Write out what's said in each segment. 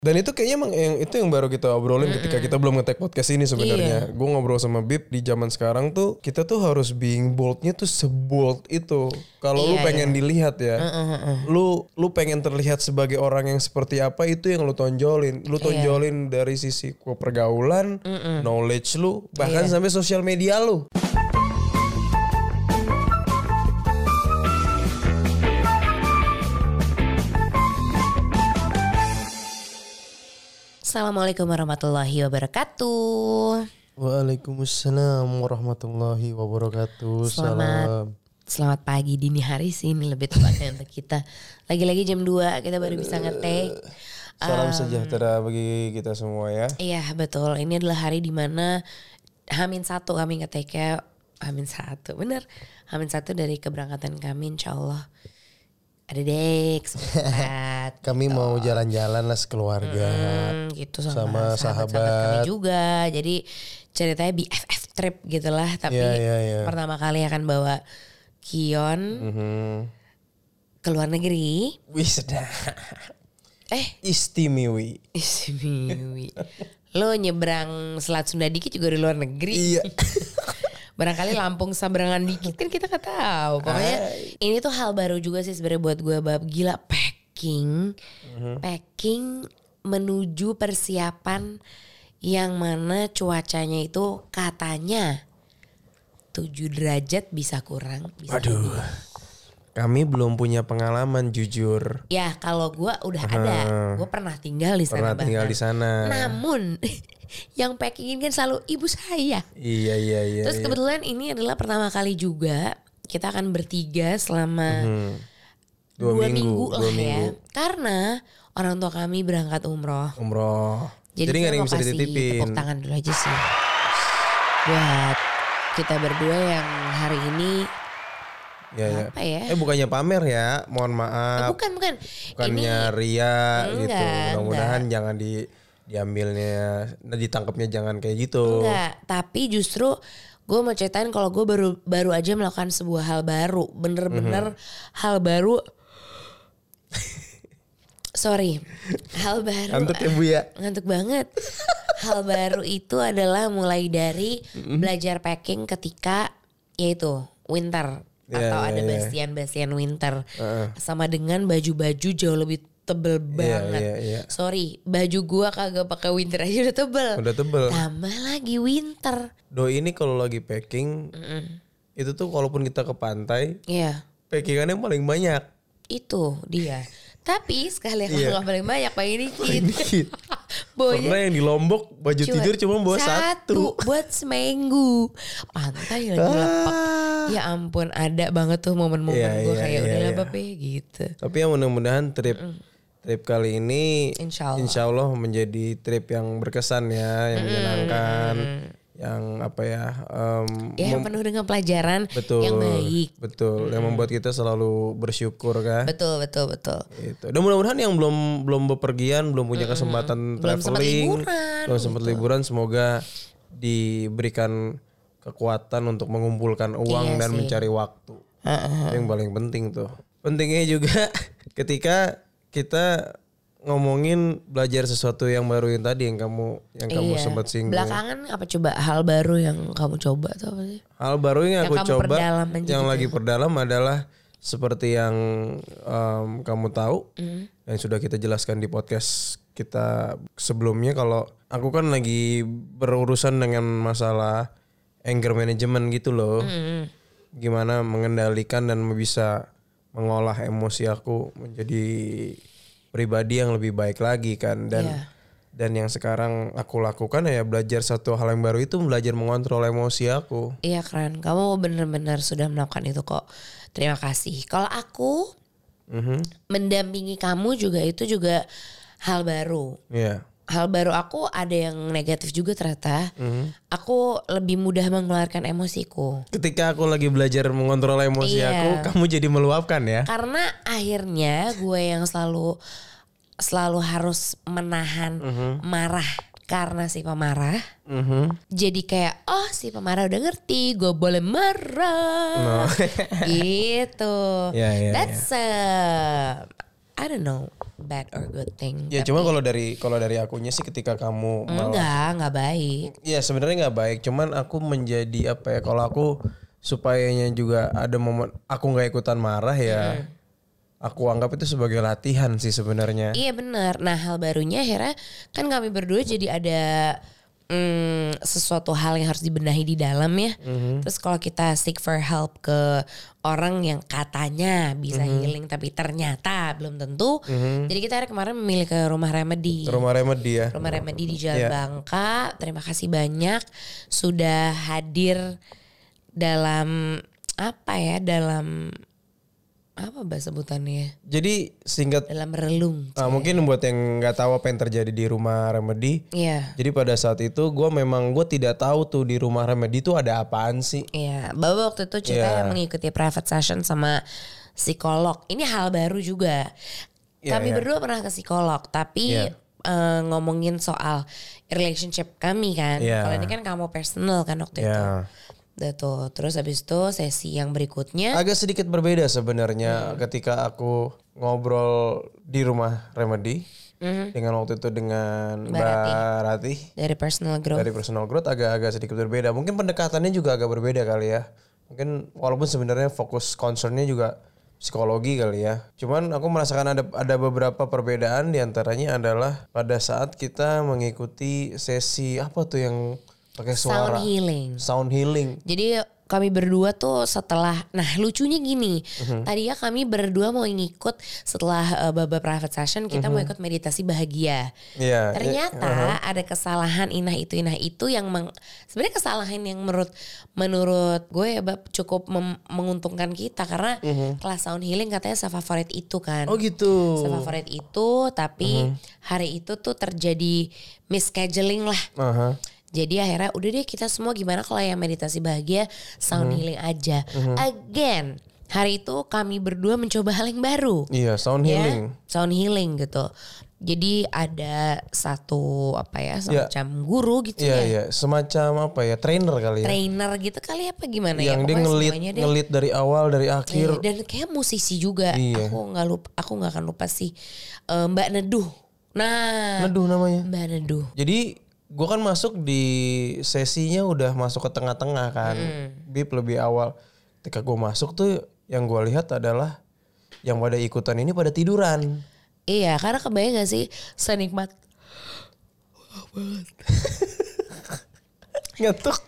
Dan itu kayaknya emang yang itu yang baru kita obrolin ketika kita belum ngetek podcast ini sebenarnya. Gue ngobrol sama Bib di zaman sekarang tuh kita tuh harus being boldnya tuh sebold itu. Kalau lu Iya, pengen dilihat ya, lu lu pengen terlihat sebagai orang yang seperti apa itu yang lu tonjolin. Lu tonjolin dari sisi pergaulan, knowledge lu, bahkan sampai sosial media lu. Assalamualaikum warahmatullahi wabarakatuh. Waalaikumsalam warahmatullahi wabarakatuh. Selamat Salam. Selamat pagi dini hari sih ini lebih tepatnya untuk kita. Lagi-lagi jam 2 kita baru bisa ngetek. Salam sejahtera bagi kita semua ya. Iya betul. Ini adalah hari di mana Hamin satu kami ngeteknya Hamin satu bener. Hamin satu dari keberangkatan kami Insya Allah ada dek semangat. Kami mau jalan-jalan lah sekeluarga. Hmm, gitu sama, Sama sahabat-sahabat kami juga. Jadi ceritanya BFF trip gitu lah. Tapi Iya, iya, iya. pertama kali akan bawa Kion Mhm. ke luar negeri. Wih sedap. Eh, Istimewi. Istimewi. Lo nyebrang Selat Sunda dikit juga di luar negeri. Iya. Barangkali Lampung Sabrangan dikit kan kita nggak tahu. Pokoknya ini tuh hal baru juga sih sebenarnya buat gue bab gila packing, packing menuju persiapan yang mana cuacanya itu katanya 7 derajat bisa kurang. Bisa Aduh. Kami belum punya pengalaman jujur. Ya kalau gue udah ada, gue pernah tinggal di sana. Pernah tinggal bahkan. di sana. Namun yang packingin kan selalu ibu saya. Iya iya iya. Terus iya. kebetulan ini adalah pertama kali juga kita akan bertiga selama Hmm. Dua dua, minggu, minggu, dua lah minggu. ya. Karena orang tua kami berangkat umroh. Umroh. Jadi, Jadi nggak ada yang bisa dititipin. Tepuk tangan dulu aja sih. Buat kita berdua yang hari ini Ya, ya. apa ya? Eh bukannya pamer ya, mohon Eh, maaf. bukan bukan. Bukannya ria gitu. Enggak, Mudah-mudahan jangan di diambilnya, nah, ditangkapnya jangan kayak gitu. Enggak, tapi justru gue mau ceritain kalau gue baru baru aja melakukan sebuah hal baru, bener-bener Mhm. hal baru. Sorry, hal baru. Ngantuk ya bu ya. Ngantuk banget. hal baru itu adalah mulai dari Mhm. belajar packing ketika yaitu winter Ya, atau ya, ada ya. bastian-bastian winter Heeh. sama dengan baju-baju jauh lebih tebel banget. iya, iya. Sorry, baju gua kagak pakai winter aja udah tebel. Udah tebel. Tambah lagi winter. Doi ini kalau lagi packing, itu tuh kalaupun kita ke pantai, Iya, packingannya paling banyak. itu dia. Tapi sekali kalau Iya. nggak paling banyak paling dikit. Dikit. Bawanya Pernah yang di Lombok baju cuma tidur cuma bawa satu. buat seminggu. Pantai lagi lepek. Ya ampun, ada banget tuh momen-momen Iya, gue iya, kayak iya, udah lah iya. Bape gitu. Tapi yang mudah-mudahan trip trip kali ini Insya Allah. insya Allah menjadi trip yang berkesan ya, yang menyenangkan, yang apa ya, em, Ya yang penuh dengan pelajaran betul, yang baik. betul, yang membuat kita selalu bersyukur kan. Betul, betul, betul. Gitu. Dan mudah-mudahan yang belum belum bepergian, belum punya kesempatan Belum sempat traveling, liburan, belum sempat liburan, semoga diberikan kekuatan untuk mengumpulkan uang Iya dan sih. mencari waktu. Heeh. Itu Yang paling penting tuh. Pentingnya juga ketika kita ngomongin belajar sesuatu yang baru yang tadi yang kamu yang kamu Iya. sempat singgung. Belakangan apa coba hal baru yang kamu coba tuh apa sih? Hal baru yang Yang aku kamu coba perdalam yang lagi perdalam adalah seperti yang em, kamu tahu Hmm. yang sudah kita jelaskan di podcast kita sebelumnya kalau aku kan lagi berurusan dengan masalah anger management gitu loh. Hmm. Gimana mengendalikan dan bisa mengolah emosi aku menjadi pribadi yang lebih baik lagi kan dan Iya. dan yang sekarang aku lakukan ya belajar satu hal yang baru itu belajar mengontrol emosi aku. Iya keren, kamu benar-benar sudah melakukan itu kok. Terima kasih. Kalau aku Mhm. mendampingi kamu juga itu juga hal baru. Iya. Hal baru aku ada yang negatif juga ternyata. Aku lebih mudah mengeluarkan emosiku. Ketika aku lagi belajar mengontrol emosi Iya. aku, kamu jadi meluapkan ya. Karena akhirnya gue yang selalu selalu harus menahan marah karena si pemarah. Mhm. Jadi kayak oh si pemarah udah ngerti, gue boleh marah. gitu. Ya, ya, That's uh, I don't know. bad or good thing. Ya cuma kalau dari kalau dari akunya sih ketika kamu mal- Enggak, enggak baik. ya sebenarnya nggak baik. Cuman aku menjadi apa ya? Kalau aku supayanya juga ada momen aku nggak ikutan marah ya. Aku anggap itu sebagai latihan sih sebenarnya. Iya benar. Nah hal barunya akhirnya kan kami berdua jadi ada mm, sesuatu hal yang harus dibenahi di dalam ya. Terus kalau kita seek for help ke orang yang katanya bisa healing tapi ternyata belum tentu. Jadi kita akhirnya kemarin memilih ke rumah remedy. Rumah remedy ya. Rumah remedy di Jalan Iya. Bangka. Terima kasih banyak sudah hadir dalam apa ya dalam apa bahasa sebutannya Jadi singkat dalam relung ah, mungkin buat yang nggak tahu apa yang terjadi di rumah remedy. Iya Jadi pada saat itu gue memang gue tidak tahu tuh di rumah remedy itu ada apaan sih. Iya, Bapak waktu itu cerita Iya. mengikuti private session sama psikolog. Ini hal baru juga. Iya, kami iya. berdua pernah ke psikolog, tapi Iya. eh, ngomongin soal relationship kami kan. Iya. Kalau ini kan kamu personal kan waktu itu. Udah tuh. Terus habis itu sesi yang berikutnya. Agak sedikit berbeda sebenarnya ketika aku ngobrol di rumah remedy dengan waktu itu dengan Mbak Rati dari personal growth. dari personal growth agak-agak sedikit berbeda. Mungkin pendekatannya juga agak berbeda kali ya. Mungkin walaupun sebenarnya fokus concernnya juga psikologi kali ya. Cuman aku merasakan ada ada beberapa perbedaan di antaranya adalah pada saat kita mengikuti sesi apa tuh yang pakai suara Sound healing. sound healing. Jadi kami berdua tuh setelah, nah lucunya gini, Mhm. tadi ya kami berdua mau ngikut setelah uh, Baba Private Session kita mau ikut meditasi bahagia. Iya. Ternyata ada kesalahan inah itu inah itu yang meng, sebenarnya kesalahan yang menurut menurut gue ya Bab cukup mem- menguntungkan kita karena kelas sound healing katanya favorit itu kan. Oh gitu. favorit itu tapi hari itu tuh terjadi misscheduling lah. Aha. Jadi akhirnya udah deh kita semua gimana kalau yang meditasi bahagia sound healing aja. Again, hari itu kami berdua mencoba hal yang baru. Iya, sound Ya, healing. sound healing gitu. Jadi ada satu apa ya Ya. semacam guru gitu Iya, ya. iya, semacam apa ya? Trainer kali ya. Trainer gitu kali apa gimana ya. yang dia ngelit dari awal dari Iya, akhir. dan kayak musisi juga. Iya. Aku nggak lupa, aku nggak akan lupa sih Eh, Mbak Neduh. Nah, Neduh namanya. Mbak Neduh. Jadi gue kan masuk di sesinya udah masuk ke tengah-tengah kan. Bip lebih awal. Ketika gue masuk tuh yang gue lihat adalah yang pada ikutan ini pada tiduran. Iya, karena kebayang gak sih senikmat Ngetuk.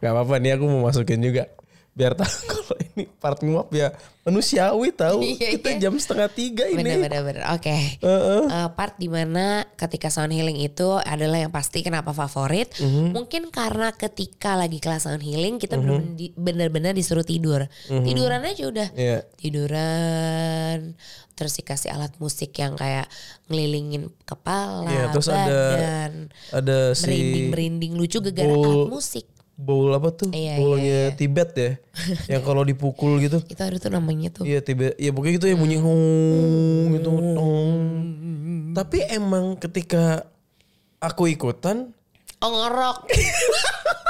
Gak apa-apa nih aku mau masukin juga. Biar tahu kalau ini part nguap ya manusiawi tahu. Iya, Kita iya. jam setengah tiga ini. Bener bener bener. Oke. Eh, part di mana ketika sound healing itu adalah yang pasti kenapa favorit. Mhm. Mungkin karena ketika lagi kelas sound healing kita bener-bener di- bener-bener disuruh tidur. Tiduran aja udah. Mhm. Iya. Tiduran. Terus dikasih alat musik yang kayak ngelilingin kepala, Iya, terus ada badan. ada si merinding-merinding lucu gara-gara Bowl- alat musik. Bowl apa tuh? Iya, Bowlnya Tibet ya. yang kalau dipukul gitu. Itu ada tuh namanya tuh. Iya Tibet. Ya pokoknya gitu ya bunyi hong gitu. tong. Tapi emang ketika aku ikutan Oh ngorok.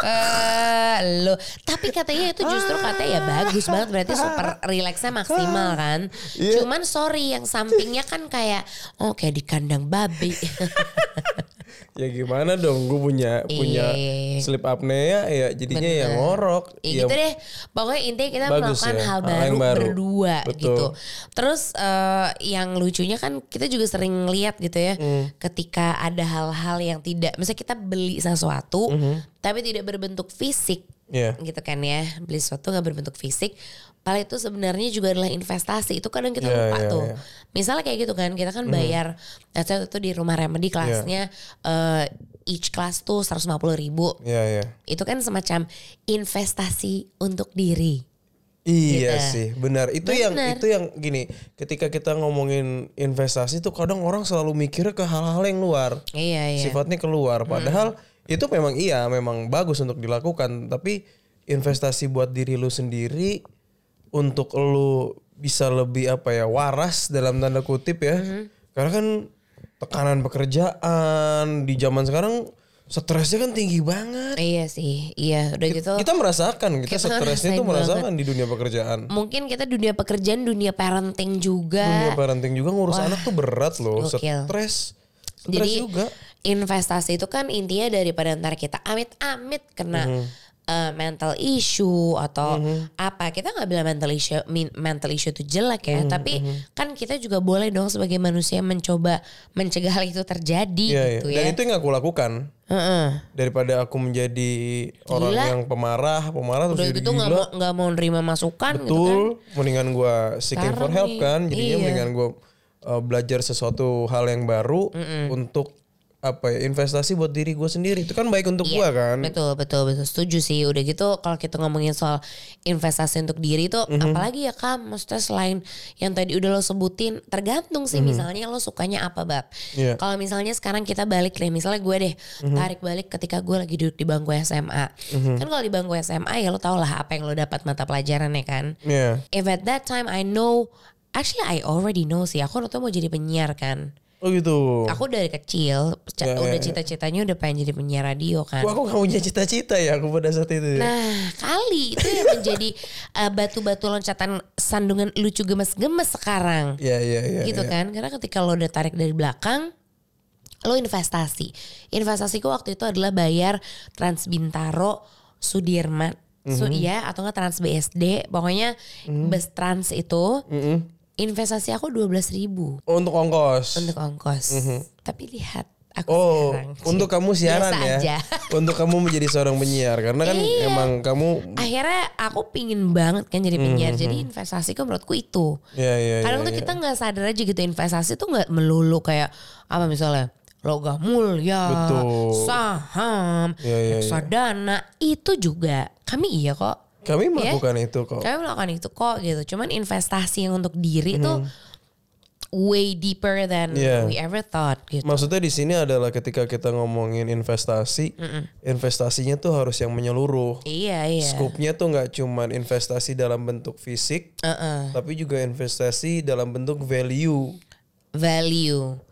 Eh lo. Tapi katanya itu justru katanya ya bagus banget berarti super relaxnya maksimal kan. Iya. Cuman sorry yang sampingnya kan kayak oh kayak di kandang babi. ya gimana dong gue punya punya Iya. sleep apnea ya jadinya ya Bener. ngorok. Ya, Ya, gitu deh. Pokoknya intinya kita Bagus melakukan ya. hal baru, baru. berdua Betul. gitu. Terus eh, yang lucunya kan kita juga sering lihat gitu ya. Hmm. Ketika ada hal-hal yang tidak, misalnya kita beli sesuatu tapi tidak berbentuk fisik. Hmm. Iya. gitu kan ya beli sesuatu nggak berbentuk fisik padahal itu sebenarnya juga adalah investasi itu kadang kita Iya, lupa iya, tuh iya. misalnya kayak gitu kan kita kan bayar saya itu di rumah remedy kelasnya eh, each class tuh 150 ribu Iya iya. itu kan semacam investasi untuk diri Iya Gitu. sih, benar. Itu yang Benar. itu yang gini, ketika kita ngomongin investasi tuh kadang orang selalu mikirnya ke hal-hal yang luar. iya iya sifatnya keluar. Padahal itu memang iya, memang bagus untuk dilakukan. Tapi investasi buat diri lu sendiri untuk lu bisa lebih apa ya waras dalam tanda kutip ya. Karena kan tekanan pekerjaan di zaman sekarang stresnya kan tinggi banget. Iya sih, iya udah gitu. Kita merasakan, kita, Kita stresnya itu merasakan di dunia pekerjaan. Mungkin kita dunia pekerjaan, dunia parenting juga. Dunia parenting juga ngurus anak tuh berat loh, gokil. stres. Stres Jadi juga. investasi itu kan intinya daripada ntar kita amit-amit kena Mhm. Uh, mental issue atau apa kita nggak bilang mental issue mental issue itu jelek ya tapi kan kita juga boleh dong sebagai manusia mencoba mencegah hal itu terjadi Iya, gitu iya. ya Dan itu yang aku lakukan. Heeh. Daripada aku menjadi orang Gila. yang pemarah, pemarah terus udah jadi gitu nggak mau nggak mau nerima masukan gitu kan Betul, mendingan gua seeking for help kan. Jadinya iya. mendingan gua uh, belajar sesuatu hal yang baru untuk apa ya investasi buat diri gua sendiri. Itu kan baik untuk gua kan. Betul betul betul setuju sih. Udah gitu kalau kita ngomongin soal investasi untuk diri itu Mhm. apalagi ya Kak, maksudnya selain yang tadi udah lo sebutin tergantung sih misalnya lo sukanya apa bab. Iya. Mhm. Kalau misalnya sekarang kita balik deh, misalnya gue deh tarik balik ketika gue lagi duduk di bangku SMA. Kan kalau di bangku SMA ya lo tau lah apa yang lo dapat mata pelajaran ya kan. Iya. If at that time I know, actually I already know sih. Aku tuh mau jadi penyiar kan. Oh gitu. Aku dari kecil Ya, udah ya, ya. cita-citanya udah pengen jadi penyiar radio kan. Wah, aku gak punya cita-cita ya aku pada saat itu. ya. Nah kali itu yang menjadi uh, batu-batu loncatan sandungan lucu gemes-gemes sekarang. Iya, iya, iya. gitu iya. kan. Karena ketika lo udah tarik dari belakang, lo investasi. Investasiku waktu itu adalah bayar Trans Bintaro, Sudirman, Su- Mhm. ya atau enggak Trans BSD. Pokoknya bus Trans itu Mm-mm. Investasi aku 12 ribu untuk ongkos. untuk ongkos. Tapi lihat aku Mhm. Oh, sekarang. untuk kamu siaran Biasa ya. aja. untuk kamu menjadi seorang penyiar karena kan Iya. emang kamu akhirnya aku pingin banget kan jadi penyiar jadi investasiku menurutku itu ya ya kadang ya, tuh ya. kita nggak sadar aja gitu investasi tuh nggak melulu kayak apa misalnya logam mulia Betul. saham Iya, iya, reksadana itu juga kami iya kok kami Iya. melakukan itu kok. kami melakukan itu kok gitu cuman investasi yang untuk diri tuh way deeper than Iya. we ever thought gitu Maksudnya di sini adalah ketika kita ngomongin investasi, investasinya tuh harus yang menyeluruh. iya iya Skupnya tuh nggak cuman investasi dalam bentuk fisik, Uh-uh. tapi juga investasi dalam bentuk value, value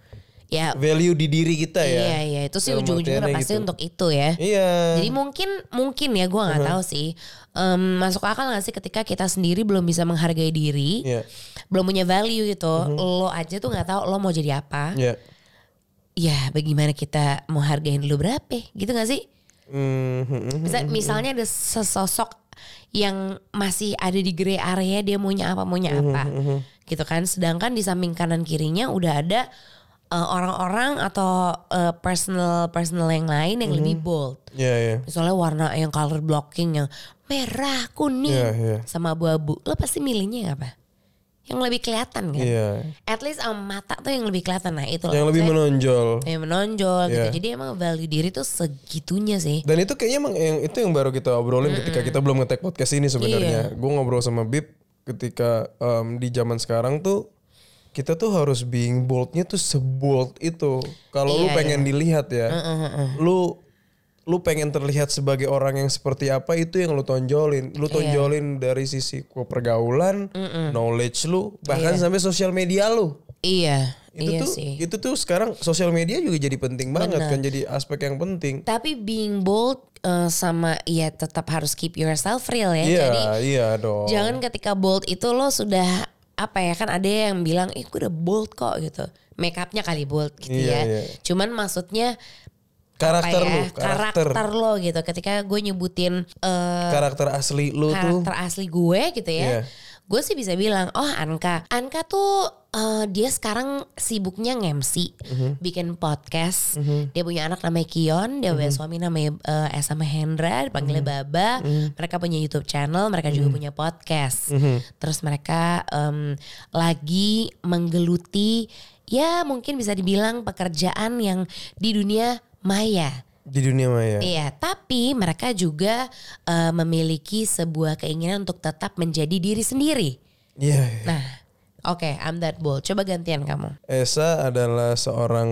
ya value di diri kita ya. Iya iya itu sih ujung-ujungnya pasti gitu. untuk itu ya. Iya. Jadi mungkin mungkin ya gue nggak tahu sih Em, masuk akal gak sih ketika kita sendiri belum bisa menghargai diri, Iya. belum punya value gitu, lo aja tuh nggak tahu lo mau jadi apa. Iya. Ya bagaimana kita mau hargain dulu berapa? Gitu gak sih? Hmm, hmm, hmm. Misal, misalnya ada sesosok yang masih ada di grey area dia maunya apa maunya apa gitu kan sedangkan di samping kanan kirinya udah ada uh, orang-orang atau uh, personal personal yang lain yang lebih bold Iya iya. misalnya warna yang color blocking yang merah kuning Iya, iya. sama abu-abu lo pasti milihnya yang apa yang lebih kelihatan kan Iya. at least sama mata tuh yang lebih kelihatan nah itu Yang lebih menonjol. yang menonjol gitu Iya. jadi emang value diri tuh segitunya sih Dan itu kayaknya emang yang itu yang baru kita obrolin ketika kita belum ngetek podcast ini sebenarnya. Gue ngobrol sama Bib ketika em, di zaman sekarang tuh kita tuh harus being boldnya tuh sebold itu. Kalau lu Iya, pengen dilihat ya, lu lu pengen terlihat sebagai orang yang seperti apa itu yang lu tonjolin. Lu tonjolin dari sisi pergaulan, knowledge lu, bahkan sampai sosial media lu. iya Itu iya tuh sih itu tuh sekarang sosial media juga jadi penting banget kan jadi aspek yang penting. Tapi being bold uh, sama ya tetap harus keep yourself real ya. Iya, Jadi iya dong. jangan ketika bold itu lo sudah apa ya kan ada yang bilang, "Eh, gue udah bold kok" gitu. Make upnya kali bold gitu Iya, ya. iya. Cuman maksudnya karakter ya, lu, karakter, karakter lo gitu. Ketika gue nyebutin uh, karakter asli lu tuh. karakter asli gue gitu ya. Iya. Gue sih bisa bilang, oh Anka, Anka tuh eh, dia sekarang sibuknya nge-MC, Mhm. bikin podcast. Dia punya anak namanya Kion, dia Mhm. punya suami namanya eh, Esa Mahendra, dipanggilnya Baba. Mhm. Mereka punya YouTube channel, mereka juga punya podcast. Terus mereka em, lagi menggeluti, ya mungkin bisa dibilang pekerjaan yang di dunia maya. Di dunia maya. Iya, tapi mereka juga eh, memiliki sebuah keinginan untuk tetap menjadi diri sendiri. Iya. Nah, oke, I'm that bold. Coba gantian kamu. Esa adalah seorang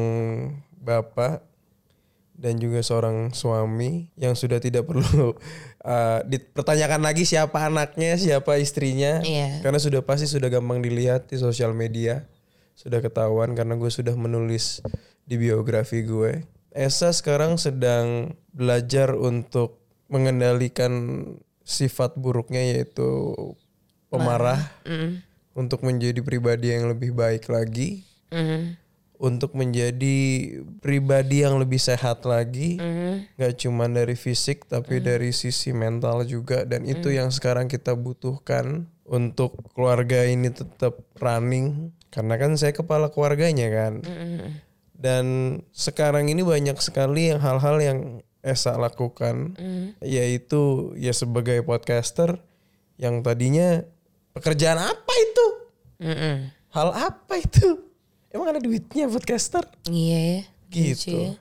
bapak dan juga seorang suami yang sudah tidak perlu uh, dipertanyakan lagi siapa anaknya, siapa istrinya. Iya. Karena sudah pasti sudah gampang dilihat di sosial media. Sudah ketahuan karena gue sudah menulis di biografi gue. Esa sekarang sedang belajar untuk mengendalikan sifat buruknya yaitu pemarah Mm. untuk menjadi pribadi yang lebih baik lagi, Mm. untuk menjadi pribadi yang lebih sehat lagi, Mm. nggak cuma dari fisik tapi dari sisi mental juga dan itu yang sekarang kita butuhkan untuk keluarga ini tetap running karena kan saya kepala keluarganya kan. Mm. Dan sekarang ini banyak sekali yang hal-hal yang Esa lakukan Mm. yaitu ya sebagai podcaster yang tadinya pekerjaan apa itu? Mm-mm. Hal apa itu? Emang ada duitnya podcaster? Iya ya. Gitu. ya.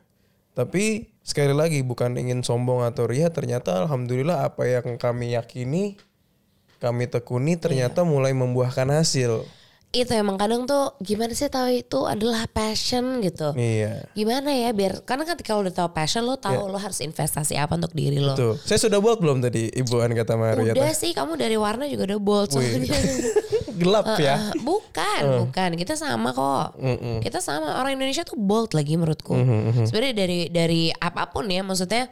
Tapi sekali lagi bukan ingin sombong atau ria ternyata alhamdulillah apa yang kami yakini kami tekuni ternyata mulai membuahkan hasil. Itu emang kadang tuh gimana sih tahu itu adalah passion gitu. Iya. Gimana ya biar karena ketika lo udah tahu passion lo tahu lo harus investasi apa untuk diri lo. Tuh, saya sudah buat belum tadi Ibu An kata Maria? Udah sih kamu dari warna juga udah bold soalnya. Gelap ya. Ah, bukan, bukan. Kita sama kok. Mm-mm. Kita sama orang Indonesia tuh bold lagi menurutku. Sebenarnya dari dari apa pun ya, maksudnya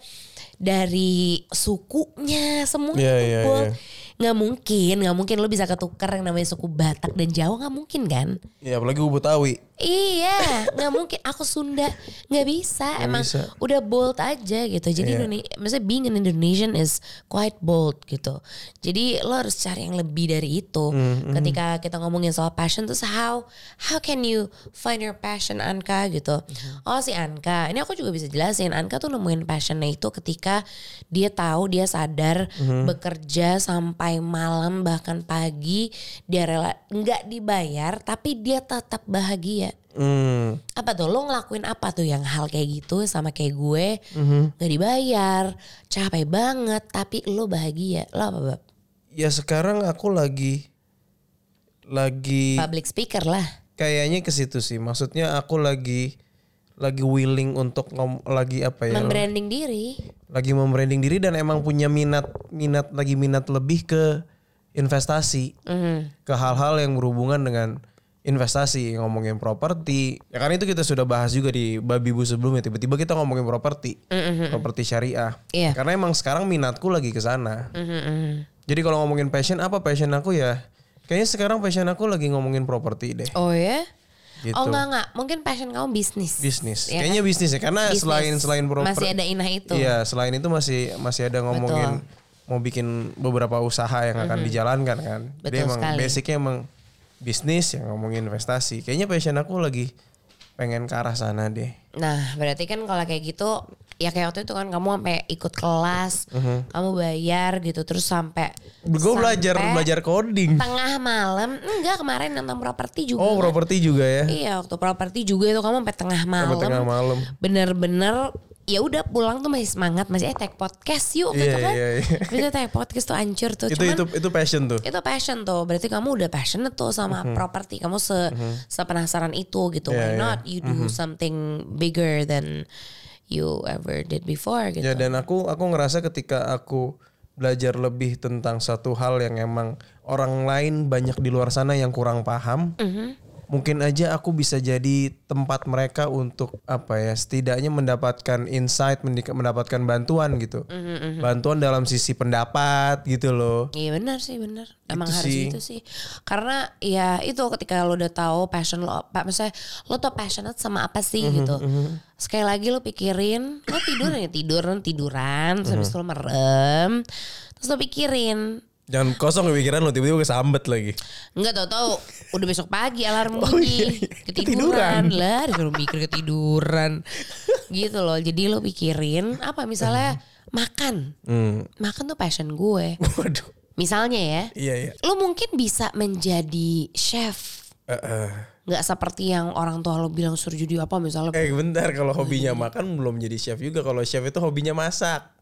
dari sukunya semua Iya, tuh iya, bold. iya. Nggak mungkin, nggak mungkin lo bisa ketukar yang namanya suku Batak dan Jawa nggak mungkin kan? Ya apalagi Ubu Tawi. Iya, nggak mungkin. Aku Sunda nggak bisa. Emang bisa. udah bold aja gitu. Jadi Iya. Indone- maksudnya being an Indonesian is quite bold gitu. Jadi lo harus cari yang lebih dari itu. Mm, Ketika kita ngomongin soal passion terus how how can you find your passion Anka gitu. Mm-hmm. Oh si Anka, ini aku juga bisa jelasin. Anka tuh nemuin passionnya itu ketika dia tahu dia sadar Mm-hmm. bekerja sampai malam bahkan pagi dia rela nggak dibayar tapi dia tetap bahagia. Hmm. apa tuh? Lo ngelakuin apa tuh yang hal kayak gitu sama kayak gue? Nggak dibayar capek banget tapi lo bahagia. Lo apa bab? Ya sekarang aku lagi lagi public speaker lah. Kayaknya ke situ sih. Maksudnya aku lagi lagi willing untuk ngom, lagi apa ya? membranding diri. Lagi membranding diri dan emang punya minat minat lagi minat lebih ke investasi. Mhm. ke hal-hal yang berhubungan dengan investasi ngomongin properti. Ya kan itu kita sudah bahas juga di babi bu sebelumnya. Tiba-tiba kita ngomongin properti. Properti syariah. Iya. karena emang sekarang minatku lagi ke sana. Mhm, mhm. jadi kalau ngomongin passion apa passion aku ya? Kayaknya sekarang passion aku lagi ngomongin properti deh. Oh ya gitu oh enggak enggak mungkin passion kamu bisnis bisnis Ya kayaknya bisnis ya karena Bisnis. selain selain properti masih ada inah itu Iya, selain itu masih masih ada ngomongin mau bikin beberapa usaha yang akan dijalankan kan. Jadi Mhm. Betul emang sekali. basicnya emang bisnis yang ngomongin investasi. Kayaknya passion aku lagi pengen ke arah sana deh. Nah, berarti kan kalau kayak gitu ya kayak waktu itu kan kamu sampai ikut kelas, kamu bayar gitu terus sampai Gue belajar belajar coding. tengah malam. Enggak, kemarin tentang properti juga. Oh, properti juga ya. Iya, waktu properti juga itu kamu sampai tengah malam. Sampai tengah malam. Bener-bener ya udah pulang tuh masih semangat, masih eh take podcast yuk Iya, gitu kan. iya, iya. Bisa take podcast tuh hancur tuh. Itu Cuman itu itu passion tuh. itu passion tuh berarti kamu udah passionate tuh sama properti kamu se sepenasaran itu gitu Iya, why iya. not you do something bigger than you ever did before gitu Ya dan aku aku ngerasa ketika aku belajar lebih tentang satu hal yang emang orang lain banyak di luar sana yang kurang paham. Mungkin aja aku bisa jadi tempat mereka untuk apa ya setidaknya mendapatkan insight, mendapatkan bantuan gitu. Bantuan dalam sisi pendapat gitu loh. Iya benar sih benar. Emang Itu harus sih. itu sih. Karena ya itu ketika lo udah tahu passion lo apa, misalnya lo tuh passionate sama apa sih gitu. Sekali lagi lo pikirin, lo tidur ya tiduran tiduran, terus habis itu lo merem, terus lo pikirin. Jangan kosong pikiran lo tiba-tiba kesambet lagi. Enggak tau tau udah besok pagi alarm Oh, bunyi iya. ketiduran lah disuruh mikir ketiduran gitu loh jadi lo pikirin apa misalnya makan Hmm. makan tuh passion gue Waduh. misalnya ya Iya iya. lo mungkin bisa menjadi chef Eh, eh. nggak seperti yang orang tua lo bilang suruh jadi apa misalnya Eh bentar kalau hobinya Iya. makan belum jadi chef juga. Kalau chef itu hobinya masak.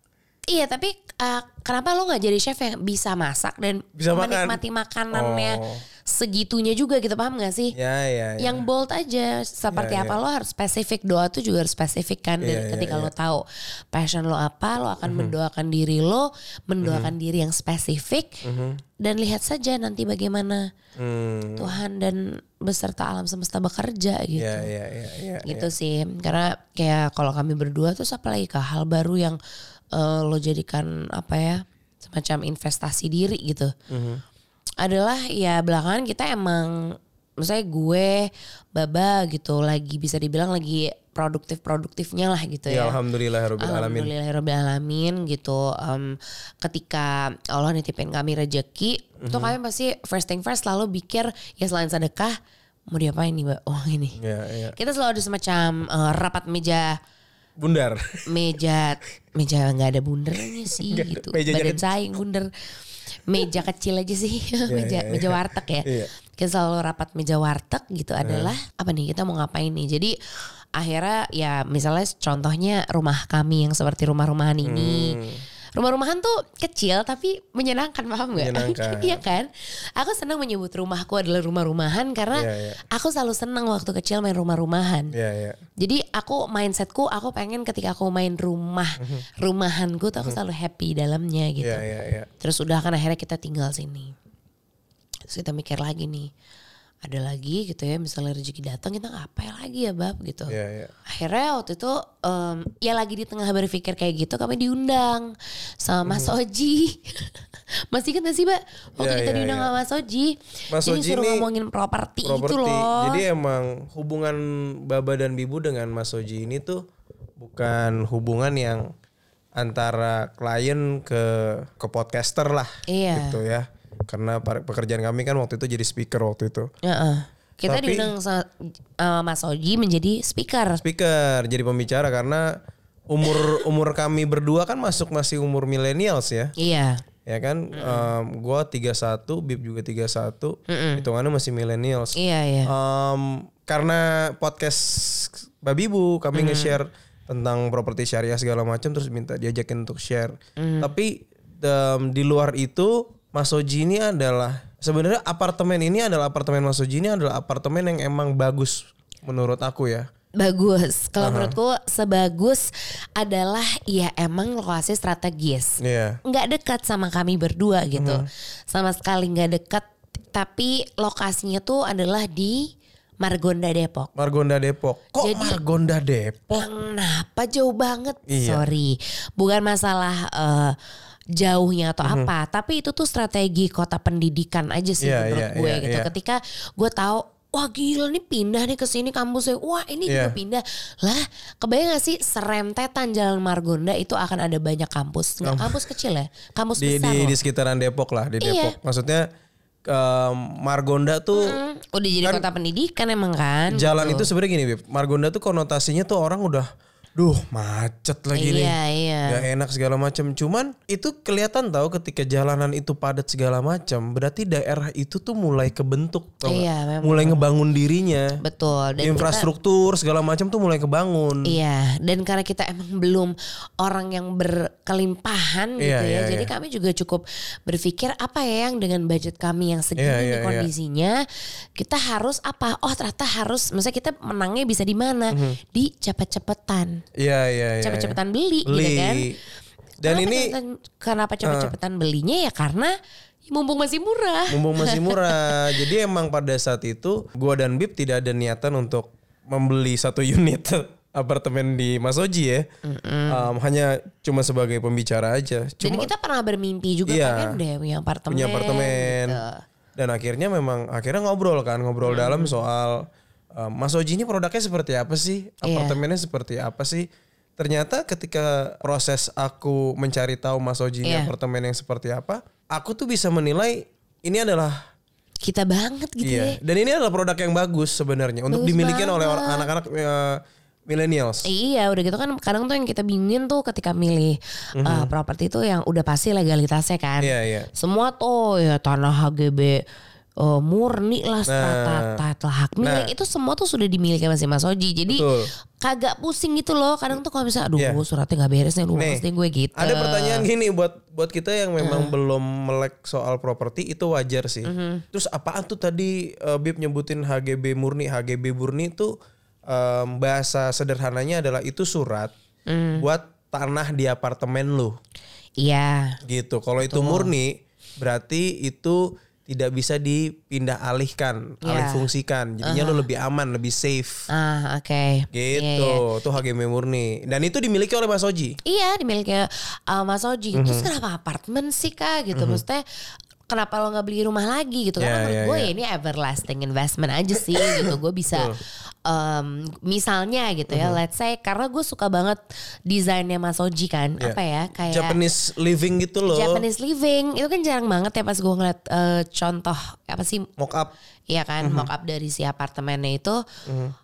Iya tapi uh, kenapa lo nggak jadi chef yang bisa masak dan Bisa makan. menikmati makanannya Oh. segitunya juga gitu paham gak sih? Ya ya. ya. Yang bold aja seperti Ya, apa ya. lo harus spesifik doa tuh juga harus spesifik kan dan Ya, ya, ketika ya. lo tahu passion lo apa lo akan mendoakan diri lo mendoakan diri yang spesifik dan lihat saja nanti bagaimana Hmm. Tuhan dan beserta alam semesta bekerja gitu Ya ya ya ya. gitu sih karena kayak kalau kami berdua tuh apa lagi kah hal baru yang eh, lo jadikan apa ya semacam investasi diri gitu adalah ya belakangan kita emang misalnya gue Baba gitu lagi bisa dibilang lagi produktif produktifnya lah gitu Ya, ya alhamdulillah alamin. Alhamdulillahirobbilalamin gitu. Em, ketika Allah nitipin kami rejeki, tuh kami pasti first thing first selalu pikir ya selain sedekah mau diapain nih mbak uang ini. Ya ya. Kita selalu ada semacam eh, rapat meja Bundar. meja meja nggak ada bundernya sih ada, gitu. mejanya Badan saing bunder. Meja kecil aja sih, meja iya, meja iya. warteg ya. Iya. Kita selalu rapat meja warteg gitu adalah apa nih kita mau ngapain nih. Jadi akhirnya ya misalnya contohnya rumah kami yang seperti rumah-rumahan ini. Hmm. Rumah-rumahan tuh kecil tapi menyenangkan paham gak? Menyenangkan. Iya kan? Aku senang menyebut rumahku adalah rumah-rumahan karena Iya, iya. aku selalu senang waktu kecil main rumah-rumahan. Ya ya. Jadi aku mindsetku aku pengen ketika aku main rumah rumahanku tuh aku selalu happy dalamnya gitu. Ya ya ya. Terus udah kan akhirnya kita tinggal sini. Terus kita mikir lagi nih. Ada lagi gitu ya misalnya rezeki datang kita ngapain lagi ya bab gitu. Ya ya. Akhirnya waktu itu em, ya lagi di tengah berpikir kayak gitu kami diundang sama Mas Oji. Masih gak sih Mbak? Waktu Ya, kita ya, diundang ya. sama Mas Oji. Mas Jadi Oji suruh ngomongin properti itu loh. Jadi emang hubungan Baba dan Bibu dengan Mas Oji ini tuh bukan hubungan yang antara klien ke ke podcaster lah Iya. gitu ya. Karena pekerjaan kami kan waktu itu jadi speaker waktu itu. Heeh. Kita Tapi- diundang sama eh, Mas Oji menjadi speaker. Speaker jadi pembicara karena umur umur kami berdua kan masuk masih umur millennials ya. Iya. Ya kan em, gua 31, Bib juga 31. Hitungannya masih millennials. Iya, iya. Em, karena podcast Babibu kami nge-share tentang properti syariah segala macam terus minta diajakin untuk share. Tapi em, di luar itu Mas Oji ini adalah sebenarnya apartemen ini adalah apartemen Mas Oji ini adalah apartemen yang emang bagus menurut aku ya. Bagus. Kalau menurutku sebagus adalah ya emang lokasi strategis. Iya. Nggak dekat sama kami berdua gitu. Sama sekali nggak dekat. Tapi lokasinya tuh adalah di Margonda Depok. Margonda Depok. Kok Jadi- Margonda Depok? Kenapa jauh banget? Iya. Sorry, bukan masalah eh, jauhnya atau Mhm. apa, tapi itu tuh strategi kota pendidikan aja sih Iya, menurut iya, gue iya, gitu. iya. Ketika gue tahu Wah gila nih pindah nih ke sini kampusnya. Wah ini juga Iya. pindah. Lah kebayang gak sih seremtetan Jalan Margonda itu akan ada banyak kampus. Nggak kampus kecil ya. Kampus Di besar di, loh. di sekitaran Depok lah, di Iya. Depok. Maksudnya em, Margonda tuh Hmm, udah jadi kota pendidikan emang kan. jalan gitu. itu sebenarnya gini, Bib. Margonda tuh konotasinya tuh orang udah duh macet lagi nih. Iya iya. Gak enak segala macam. Cuman itu kelihatan tahu ketika jalanan itu padat segala macam, berarti daerah itu tuh mulai kebentuk, tau? Iya, memang. mulai ngebangun dirinya. Betul. Dan kita- Infrastruktur segala macam tuh mulai kebangun. Iya, dan karena kita emang belum orang yang berkelimpahan gitu Iya, ya, iya, jadi iya. kami juga cukup berpikir apa ya yang dengan budget kami yang segini Iya, iya, iya. kondisinya, kita harus apa? Oh ternyata harus, misalnya kita menangnya bisa di mana? Mhm. Di cepet-cepetan, Iya, iya, iya. cepet-cepetan beli, Beli. gitu kan? Dan Kenapa ini cepetan- kenapa cepet-cepetan belinya ya karena mumpung masih murah. mumpung masih murah. Jadi emang pada saat itu gua dan Bib tidak ada niatan untuk membeli satu unit apartemen di Mas Oji ya. Um, hanya cuma sebagai pembicara aja. Dan Cuma kita pernah bermimpi juga Iya. pengen deh punya apartemen. punya apartemen. gitu. Dan akhirnya memang akhirnya ngobrol kan, ngobrol dalam soal Mas Oji ini produknya seperti apa sih? Iya. Apartemennya seperti apa sih? Ternyata ketika proses aku mencari tahu Mas Oji ini Iya. apartemen yang seperti apa, aku tuh bisa menilai ini adalah Kita banget gitu ya. Iya. Dan ini adalah produk yang bagus sebenarnya untuk dimiliki oleh anak-anak eh, millennials. Iya udah gitu kan kadang tuh yang kita bingin tuh ketika milih uh, properti itu yang udah pasti legalitasnya kan. Iya, iya. Semua tuh ya tanah HGB oh, murni lah strata title hak milik itu semua tuh sudah dimiliki masih Mas Oji. Jadi Betul. kagak pusing gitu loh. Kadang tuh kalau misalnya aduh Iya. suratnya nggak beres nih, aduh Nih, pasti gue gitu. Ada pertanyaan gini buat buat kita yang memang belum melek soal properti itu wajar sih. Terus apaan tuh tadi eh, Bib nyebutin HGB murni, HGB murni itu em, bahasa sederhananya adalah itu surat buat tanah di apartemen lu Iya. gitu. Kalau itu murni berarti itu tidak bisa dipindah alihkan, Iya. alih fungsikan. Jadinya lu lebih aman, lebih safe. Ah oke. Gitu. Iya, iya. Tuh HGB murni. Dan itu dimiliki oleh Mas Oji. Iya dimiliki uh, Mas Oji. Mhm. Terus kenapa apartemen sih kak gitu? Maksudnya kenapa lo nggak beli rumah lagi gitu? Ya, Karena menurut ya, gue ya. ya ini everlasting investment aja sih gitu. Gue bisa um, misalnya gitu ya, let's say karena gue suka banget desainnya Mas Oji kan, Ya. apa ya kayak Japanese living gitu loh. Japanese living itu kan jarang banget ya pas gue ngeliat uh, contoh apa sih Mock up. Iya kan, Mhm. mock up dari si apartemennya itu,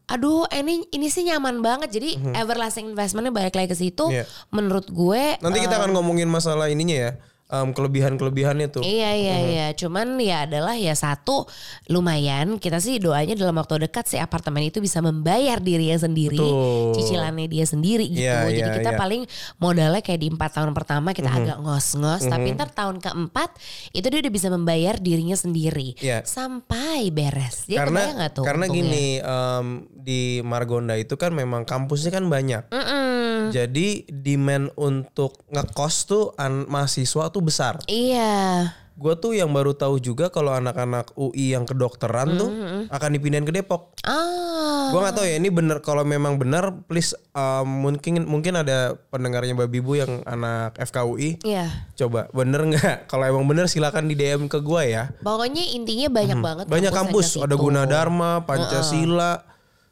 aduh ini ini sih nyaman banget. Jadi everlasting investmentnya balik lagi ke situ. Iya. Menurut gue, Nanti kita akan ngomongin masalah ininya ya. Em, kelebihan-kelebihannya tuh. Iya iya Mhm. iya, cuman ya adalah ya satu lumayan kita sih doanya dalam waktu dekat si apartemen itu bisa membayar dirinya sendiri, Betul. cicilannya dia sendiri gitu. Iya, Jadi iya, kita. Mhm. paling modalnya kayak di empat tahun pertama kita agak ngos-ngos, tapi ntar tahun keempat itu dia udah bisa membayar dirinya sendiri Iya. sampai beres. Dia karena nggak tuh karena untungnya? gini em, di Margonda itu kan memang kampusnya kan banyak. Mm-mm. Jadi demand untuk ngekos tuh an- mahasiswa tuh besar. Iya. Gue tuh yang baru tahu juga kalau anak-anak UI yang kedokteran tuh akan dipindahin ke Depok. Ah. Gua nggak tahu ya ini bener kalau memang benar please um, mungkin mungkin ada pendengarnya Babi Bu yang anak FKUI Iya. coba bener nggak kalau emang bener silakan di DM ke gua ya Pokoknya intinya banyak banget Mhm. banyak kampus ke ada. Gunadarma Pancasila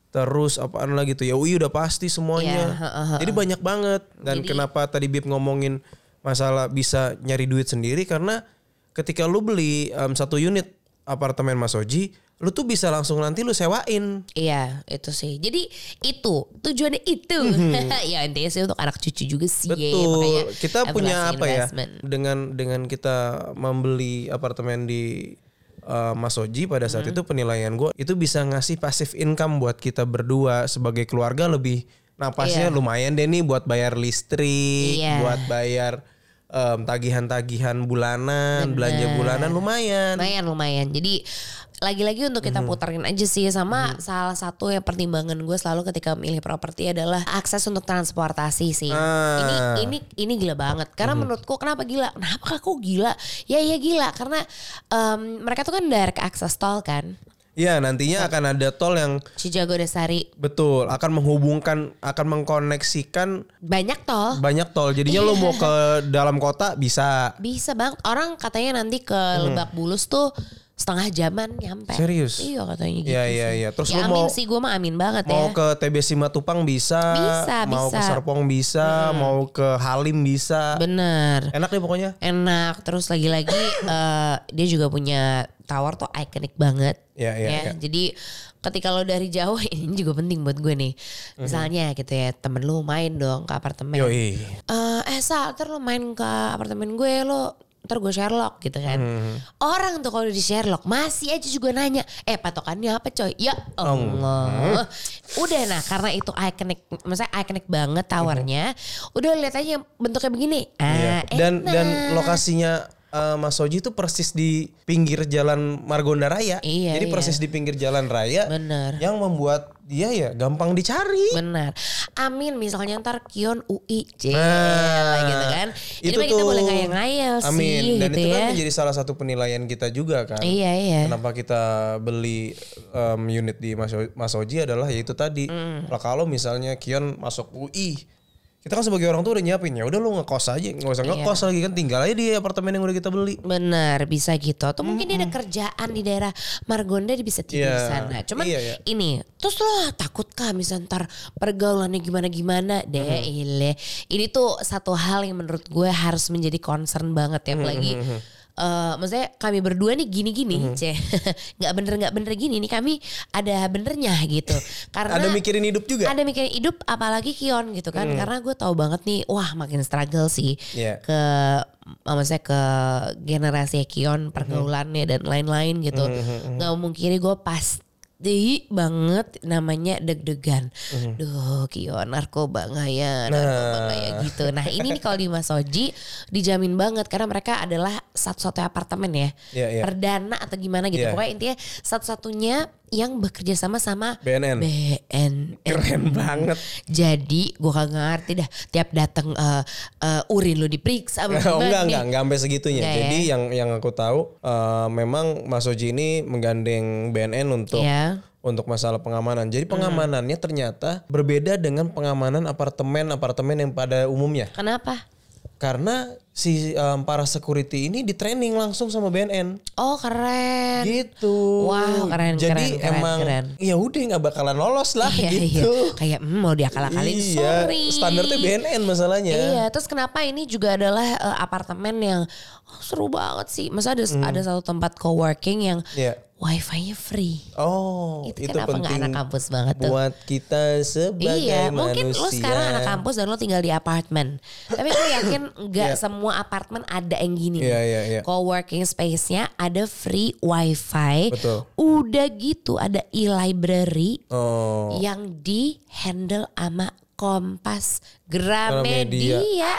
terus apaan lagi tuh ya UI udah pasti semuanya Iya, heeh, jadi banyak banget dan kenapa tadi Bib ngomongin masalah bisa nyari duit sendiri karena ketika lu beli um, satu unit apartemen Mas Oji lu tuh bisa langsung nanti lu sewain Iya itu sih. Jadi itu tujuannya itu. ya intinya sih untuk anak cucu juga sih. Mhm. Betul. makanya kita punya apa ya? Dengan dengan kita membeli apartemen di uh, Mas Oji pada saat Mhm. itu penilaian gue itu bisa ngasih passive income buat kita berdua sebagai keluarga lebih napasnya Iya. lumayan deh nih buat bayar listrik, Iya. buat bayar em, tagihan-tagihan bulanan, belanja bulanan lumayan. Lumayan lumayan. Jadi lagi-lagi untuk kita puterin aja sih sama salah satu yang pertimbangan gue selalu ketika milih properti adalah akses untuk transportasi sih. Ah. Ini ini ini gila banget karena menurutku kenapa gila? Kenapa kok gila? Ya ya gila karena em, mereka tuh kan direct access tol kan. Ya nantinya akan ada tol yang Cijago Desari betul akan menghubungkan, akan mengkoneksikan banyak tol. banyak tol. Jadinya lo mau ke dalam kota bisa. Bisa banget. Orang katanya nanti ke Lebak Bulus tuh setengah jaman nyampe. Hmm. Serius? Iya katanya gitu. Iya iya iya. Terus ya lo amin mau sih gue mah amin banget mau ya. ke TB Simatupang bisa, Bisa, mau ke bisa. Serpong bisa, mau ke Halim bisa. Bener. Enak deh pokoknya. Enak. Terus lagi-lagi eh, dia juga punya tower tuh ikonik banget. Iya, iya, ya. iya. Jadi ketika lo dari jauh ini juga penting buat gue nih. Misalnya gitu ya temen lu main dong ke apartemen. Yoi. eh eh Sa, ntar lo main ke apartemen gue lo ntar gue Sherlock gitu kan. Hmm. Orang tuh kalau di Sherlock masih aja juga nanya, eh patokannya apa coy? Ya Oh. Allah. Udah nah karena itu iconic, maksudnya iconic banget towernya. Udah lihat aja bentuknya begini. Iya. Ah, Dan enak. dan lokasinya eh, Mas Soji itu persis di pinggir jalan Margonda Raya. Iya, Jadi iya. persis di pinggir jalan raya. Bener. Yang membuat dia ya gampang dicari. Benar. Amin misalnya ntar Kion UI C Nah, gitu kan. Jadi itu kita tuh. boleh ngayal-ngayal sih Amin. Dan gitu itu ya. kan menjadi salah satu penilaian kita juga kan. Iya iya. Kenapa kita beli um, unit di Mas, Mas Oji adalah yaitu tadi. Mm. Kalau misalnya Kion masuk UI, kita kan sebagai orang tua udah nyiapin ya. Udah lu ngekos aja, nggak Iya. usah ngekos lagi kan tinggal aja di apartemen yang udah kita beli. Benar, bisa gitu. Atau mungkin dia ada kerjaan di daerah Margonda dia bisa tidur di Iya. sana. Cuman Iya, iya. ini, terus lo takut kah misalnya ntar pergaulannya gimana-gimana deh. ile. Ini tuh satu hal yang menurut gue harus menjadi concern banget ya. Apalagi eh maksudnya kami berdua nih gini-gini, Mhm. ceh. nggak bener nggak bener gini nih kami ada benernya gitu. Karena Ada mikirin hidup juga. ada mikirin hidup apalagi Kion gitu kan karena gue tahu banget nih wah makin struggle sih Iya. ke maksudnya ke generasi Kion pergaulannya dan lain-lain gitu nggak mungkin gue pasti banget namanya deg-degan. Duh Kion narkoba nggak ya? Narkoba nggak ya? Gitu. Nah ini nih kalau di Mas Oji dijamin banget karena mereka adalah satu-satunya apartemen ya. Iya, iya. perdana atau gimana gitu. Iya. pokoknya intinya satu-satunya yang bekerja sama sama BNN. BNN. Keren banget. Jadi gue kagak ngerti dah tiap datang eh, eh, urin lu diperiksa apa Oh enggak nih? enggak enggak sampai segitunya. Enggak ya? Jadi yang yang aku tahu eh, memang Mas Oji ini menggandeng BNN untuk Iya. untuk masalah pengamanan. Jadi pengamanannya ternyata berbeda dengan pengamanan apartemen-apartemen yang pada umumnya. Kenapa? Karena si em, para security ini di training langsung sama BNN. Oh keren. Gitu. Wow, keren, Jadi keren, keren, emang keren. ya udah nggak bakalan lolos lah Iya, gitu. iya. Kayak mm, mau diakal-akalin Iya, sorry. standarnya BNN masalahnya. Iya, terus kenapa ini juga adalah eh, apartemen yang oh, seru banget sih. Masa ada ada satu tempat coworking yang Hmm. Iya. wifi-nya free. Oh, Itu itu, kenapa penting anak kampus banget tuh? buat kita sebagai Iya, manusia. mungkin lo sekarang anak kampus dan lo tinggal di apartemen. Tapi gue yakin nggak Iya. semua apartemen ada yang gini. Iya, nih. iya, iya. Co-working space-nya ada free wifi. Betul. Udah gitu ada e-library Oh, yang di handle sama Kompas Gramedia. Gramedia.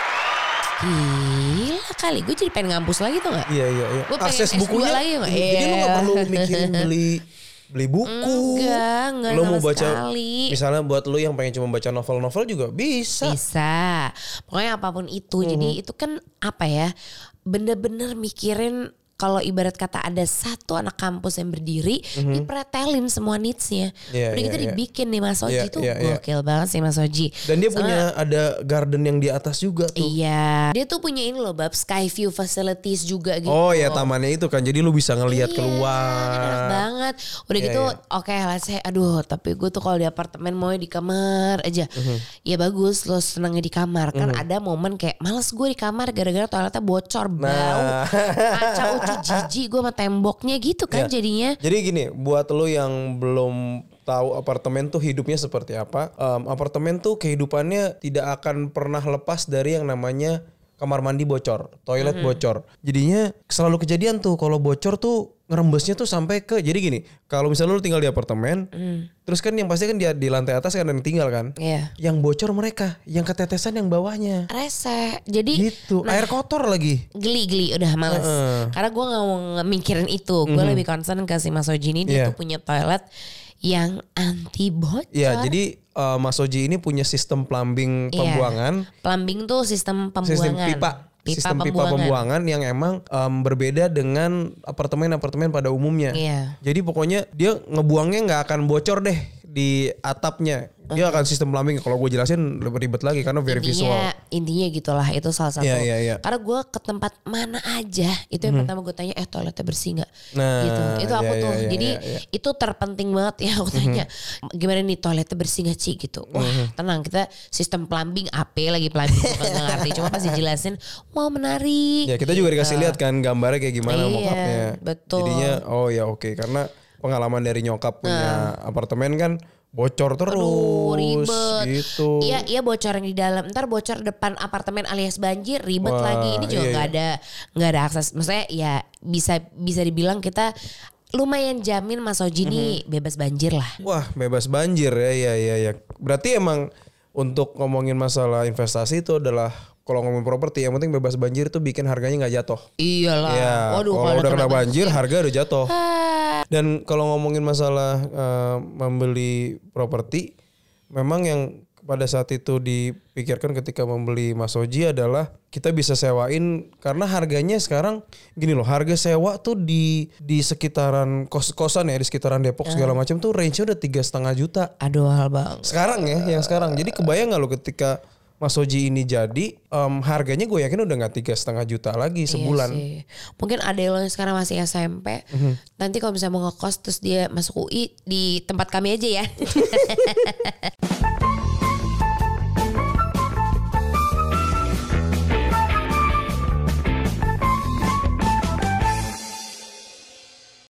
Gila kali, gue jadi pengen ngampus lagi tuh gak? iya iya iya. Gua pengen Akses S2 bukunya lagi nggak? Jadi lu nggak Iya. perlu mikirin beli beli buku. Enggak, enggak Lo sama mau baca sekali. misalnya buat lu yang pengen cuma baca novel-novel juga bisa. Bisa. Pokoknya apa pun itu. Jadi itu kan apa ya? Bener-bener mikirin kalau ibarat kata ada satu anak kampus yang berdiri, dipretelin semua needs-nya. Iya, Udah iya, gitu iya. dibikin nih Mas Oji Iya, tuh iya, iya. gokil banget sih Mas Oji. Dan dia Soalnya- punya ada garden yang di atas juga tuh. Iya, dia tuh punya ini loh bab sky view facilities juga gitu. Oh ya tamannya itu kan. Jadi lu bisa ngelihat Iya, keluar. enak banget. Udah Iya, gitu, iya. oke lah saya, aduh tapi gue tuh kalau di apartemen mau di kamar aja. Mhm. Ya bagus, lo senangnya di kamar. Kan ada momen kayak males gue di kamar gara-gara toiletnya bocor, bau, Nah. kaca jijik gue sama temboknya gitu kan Ya. jadinya. Jadi gini, buat lo yang belum tahu apartemen tuh hidupnya seperti apa, em, apartemen tuh kehidupannya tidak akan pernah lepas dari yang namanya kamar mandi bocor, toilet bocor. Jadinya selalu kejadian tuh kalau bocor tuh ngerembesnya tuh sampai ke jadi gini, kalau misalnya lu tinggal di apartemen, terus kan yang pasti kan di, di lantai atas kan yang tinggal kan, Iya. yang bocor mereka, yang ketetesan yang bawahnya, Rese. Jadi gitu, air kotor lagi. geli-geli udah males. Karena gue gak mau mikirin itu. Gue lebih concern ke si Mas Oji ini dia. Iya. tuh punya toilet yang anti bocor. Ya, jadi eh, Mas Oji ini punya sistem plumbing Iya. pembuangan. Plumbing tuh sistem pembuangan. sistem pipa, sistem pipa pembuangan yang emang em, berbeda dengan apartemen-apartemen pada umumnya. Iya. Jadi pokoknya dia ngebuangnya nggak akan bocor deh di atapnya. Dia akan sistem plumbing. Kalau gue jelasin lebih ribet lagi karena very visual. Intinya, intinya gitulah itu salah satu. Iya, iya, iya. Karena gue ke tempat mana aja itu yang pertama gue tanya eh toiletnya bersih nggak? Nah, gitu. Itu aku iya, tuh. iya, iya, Jadi iya, iya. itu terpenting banget ya aku tanya gimana nih toiletnya bersih nggak sih gitu. Wah tenang kita sistem plumbing AP lagi plumbing nggak ngerti. Cuma pas dijelasin wow menarik. Ya kita juga dikasih lihat kan gambarnya kayak gimana Iya, mockupnya. betul. Jadinya oh ya oke karena pengalaman dari nyokap punya apartemen kan bocor terus Aduh, ribet. gitu. Iya, iya bocor yang di dalam. Ntar bocor depan apartemen alias banjir, ribet Wah, lagi. Ini juga iya, nggak ada nggak ada akses. Maksudnya ya bisa bisa dibilang kita lumayan jamin Mas Oji ini Mhm. bebas banjir lah. Wah, bebas banjir ya, ya, ya, ya. Berarti emang untuk ngomongin masalah investasi itu adalah kalau ngomongin properti yang penting bebas banjir itu bikin harganya nggak jatuh. Iyalah. Ya, Waduh, kalau udah kena kena banjir harga udah jatuh. Ah, Dan kalau ngomongin masalah eh, membeli properti, memang yang pada saat itu dipikirkan ketika membeli Mas Oji adalah kita bisa sewain karena harganya sekarang gini loh harga sewa tuh di di sekitaran kos kosan ya di sekitaran Depok segala macam tuh range-nya udah tiga setengah juta. Aduh hal bang. sekarang ya yang sekarang. Jadi kebayang nggak lo ketika Mas Oji ini jadi em, harganya gue yakin udah nggak tiga setengah juta lagi sebulan Iya sih. Mungkin ada yang sekarang masih SMP. Mhm. Nanti kalau misalnya mau ngekos terus dia masuk UI di tempat kami aja ya.